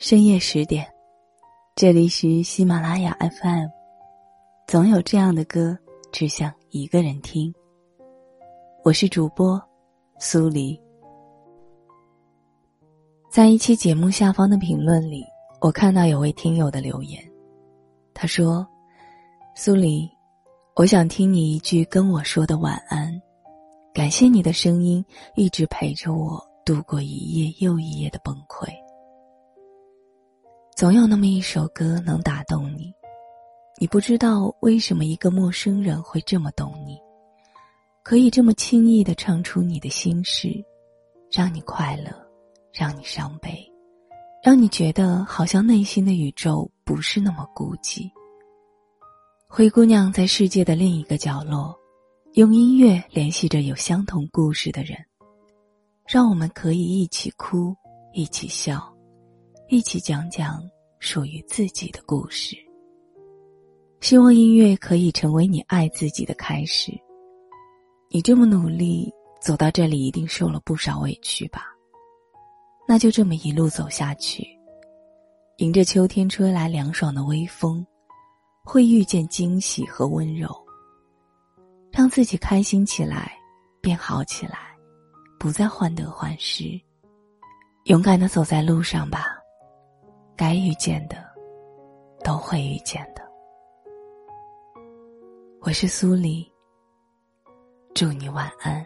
深夜十点，这里是喜马拉雅 FM。总有这样的歌，只想一个人听。我是主播苏黎。在一期节目下方的评论里，我看到有位听友的留言，他说：“苏黎，我想听你一句跟我说的晚安，感谢你的声音一直陪着我度过一夜又一夜的崩溃。”总有那么一首歌能打动你，你不知道为什么一个陌生人会这么懂你，可以这么轻易的唱出你的心事，让你快乐，让你伤悲，让你觉得好像内心的宇宙不是那么孤寂。灰姑娘在世界的另一个角落，用音乐联系着有相同故事的人，让我们可以一起哭，一起笑。一起讲讲属于自己的故事。希望音乐可以成为你爱自己的开始。你这么努力走到这里，一定受了不少委屈吧？那就这么一路走下去，迎着秋天吹来凉爽的微风，会遇见惊喜和温柔。让自己开心起来，变好起来，不再患得患失。勇敢的走在路上吧。该遇见的，都会遇见的。我是苏黎，祝你晚安。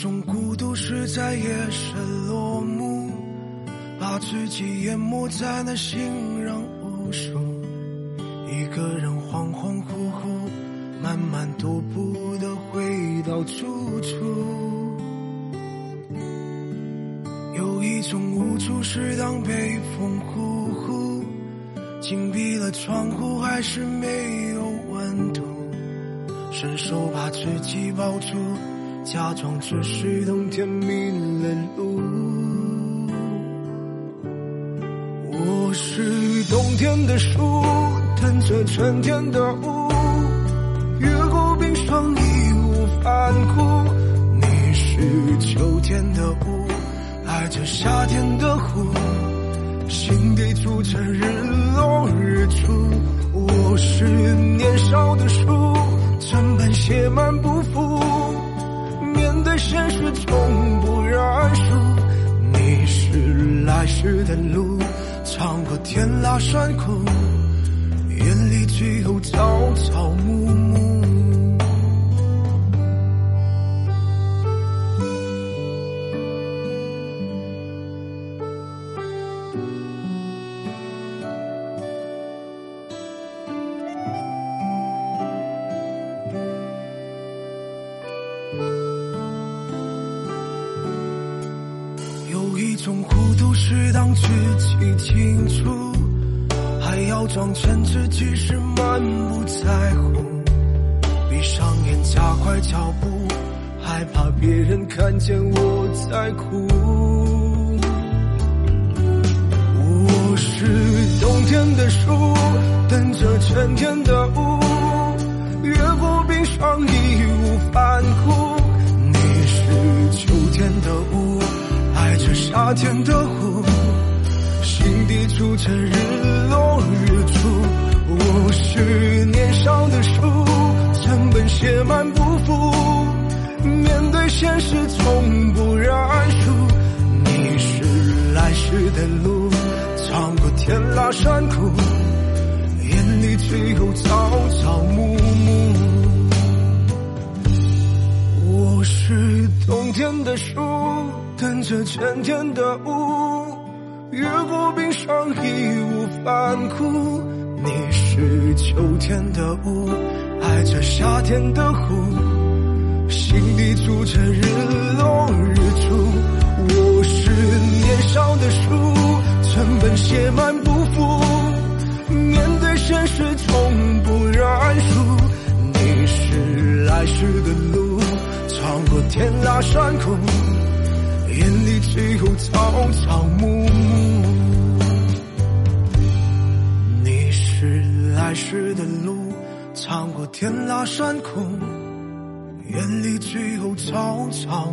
一种孤独是在夜深落幕，把自己淹没在那熙攘无数，一个人恍恍惚惚，慢慢踱步的回到住处。有一种无助是当北风呼呼，紧闭了窗户还是没有温度，伸手把自己抱住。假装只是冬天迷了路，我是冬天的树，等着春天的雾，越过冰霜义无反顾。你是秋天的雾，爱着夏天的湖，心底住着日落日出。我是年少的书，整本写满不服。现实从不认输，你是来时的路，尝过甜辣酸苦，眼里只有朝朝暮暮。种孤独是当自己清楚，还要装成自己是满不在乎。闭上眼，加快脚步，害怕别人看见我在哭。我是冬天的树，等着春天的雾，越过冰霜义无反顾。夏天的湖，心底住着日落日出。我是年少的书，整本写满不服。面对现实从不认输。你是来时的路，尝过甜辣酸苦，眼里只有朝朝暮暮。我是冬天的树。等着春天的雾，越过冰。霜义无反顾。你是秋天的雾，爱着夏天的湖，心里住着日落日出。我是年少的书，成本写满不服，面对现实从不认输。你是来时的路，闯过天涯山谷，眼里只有草草木木。你是来时的路，闯过天涯山谷，眼里只有草草。